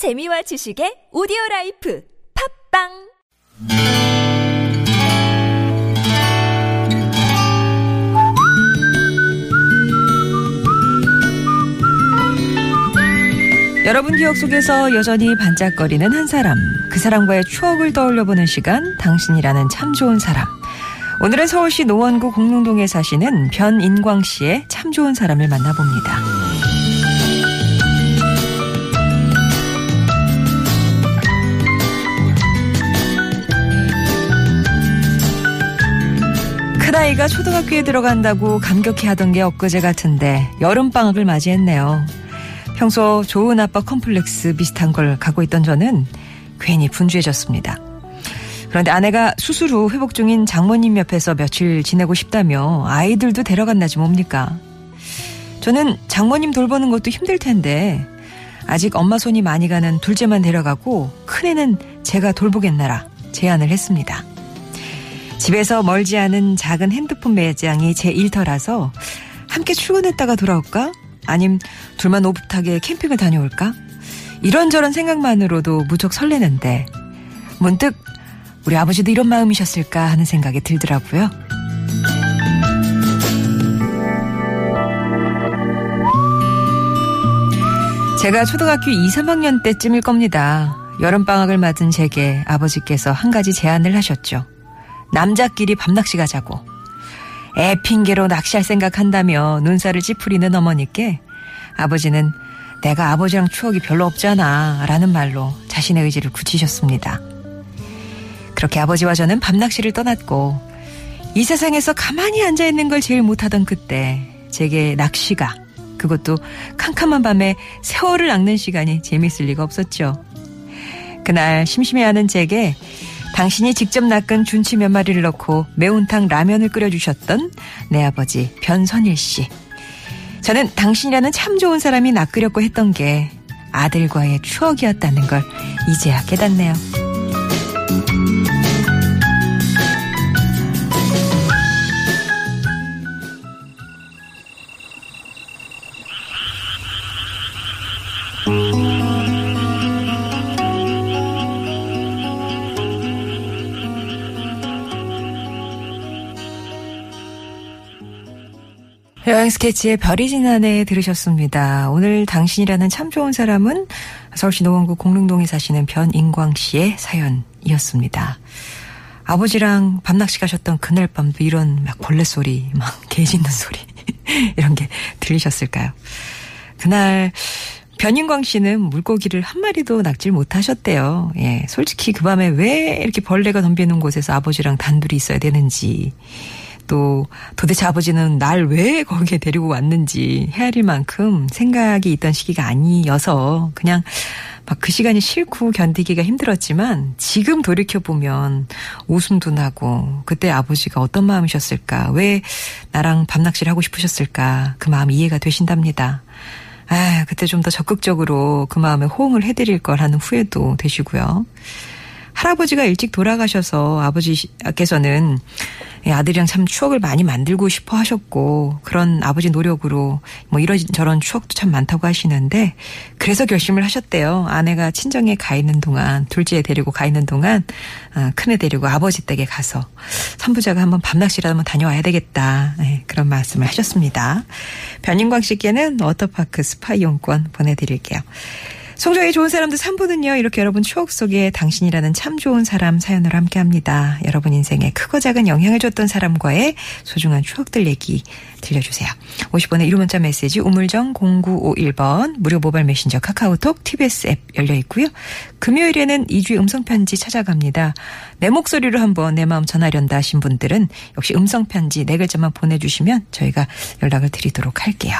재미와 지식의 오디오 라이프 팟빵 여러분 기억 속에서 여전히 반짝거리는 한 사람, 그 사람과의 추억을 떠올려 보는 시간, 당신이라는 참 좋은 사람. 오늘은 서울시 노원구 공릉동에 사시는 변인광 씨의 참 좋은 사람을 만나봅니다. 아이가 초등학교에 들어간다고 감격해 하던 게 엊그제 같은데 여름방학을 맞이했네요. 평소 좋은 아빠 컴플렉스 비슷한 걸 갖고 있던 저는 괜히 분주해졌습니다. 그런데 아내가 수술 후 회복 중인 장모님 옆에서 며칠 지내고 싶다며 아이들도 데려간다지 뭡니까? 저는 장모님 돌보는 것도 힘들 텐데 아직 엄마 손이 많이 가는 둘째만 데려가고 큰애는 제가 돌보겠나라 제안을 했습니다. 집에서 멀지 않은 작은 핸드폰 매장이 제 일터라서 함께 출근했다가 돌아올까? 아님 둘만 오붓하게 캠핑을 다녀올까? 이런저런 생각만으로도 무척 설레는데 문득 우리 아버지도 이런 마음이셨을까 하는 생각이 들더라고요. 제가 초등학교 2, 3학년 때쯤일 겁니다. 여름방학을 맞은 제게 아버지께서 한 가지 제안을 하셨죠. 남자끼리 밤낚시 가자고. 애 핑계로 낚시할 생각한다며 눈살을 찌푸리는 어머니께 아버지는 내가 아버지랑 추억이 별로 없잖아 라는 말로 자신의 의지를 굳히셨습니다. 그렇게 아버지와 저는 밤낚시를 떠났고 이 세상에서 가만히 앉아있는 걸 제일 못하던 그때 제게 낚시가 그것도 캄캄한 밤에 세월을 낚는 시간이 재밌을 리가 없었죠. 그날 심심해하는 제게 당신이 직접 낚은 준치 몇 마리를 넣고 매운탕 라면을 끓여주셨던 내 아버지 변선일 씨. 저는 당신이라는 참 좋은 사람이 낚으려고 했던 게 아들과의 추억이었다는 걸 이제야 깨닫네요. 여행 스케치의 별이 지난해 들으셨습니다. 오늘 당신이라는 참 좋은 사람은 서울시 노원구 공릉동에 사시는 변인광 씨의 사연이었습니다. 아버지랑 밤낚시 가셨던 그날 밤도 이런 막 벌레 소리, 막 개 짖는 소리 이런 게 들리셨을까요? 그날 변인광 씨는 물고기를 한 마리도 낚질 못하셨대요. 예, 솔직히 그 밤에 왜 이렇게 벌레가 덤비는 곳에서 아버지랑 단둘이 있어야 되는지 또 도대체 아버지는 날 왜 거기에 데리고 왔는지 헤아릴 만큼 생각이 있던 시기가 아니어서 그냥 막 그 시간이 싫고 견디기가 힘들었지만 지금 돌이켜보면 웃음도 나고 그때 아버지가 어떤 마음이셨을까 왜 나랑 밤낚시를 하고 싶으셨을까 그 마음 이해가 되신답니다. 아, 그때 좀 더 적극적으로 그 마음에 호응을 해드릴 걸 하는 후회도 되시고요. 할아버지가 일찍 돌아가셔서 아버지께서는 아들이랑 참 추억을 많이 만들고 싶어 하셨고 그런 아버지 노력으로 뭐 이런 저런 추억도 참 많다고 하시는데 그래서 결심을 하셨대요. 아내가 친정에 가 있는 동안 둘째 데리고 가 있는 동안 어, 큰애 데리고 아버지 댁에 가서 선부자가 한번 밤낚시라도 한번 다녀와야 되겠다. 네, 그런 말씀을 하셨습니다. 변인광 씨께는 워터파크 스파 이용권 보내드릴게요. 송정의 좋은 사람들 3부는요, 이렇게 여러분 추억 속에 당신이라는 참 좋은 사람 사연으로 함께 합니다. 여러분 인생에 크고 작은 영향을 줬던 사람과의 소중한 추억들 얘기 들려주세요. 50번의 1호 문자 메시지 우물정 0951번 무료 모바일 메신저 카카오톡 TBS 앱 열려 있고요. 금요일에는 2주의 음성편지 찾아갑니다. 내 목소리로 한번 내 마음 전하련다 하신 분들은 역시 음성편지 네 글자만 보내주시면 저희가 연락을 드리도록 할게요.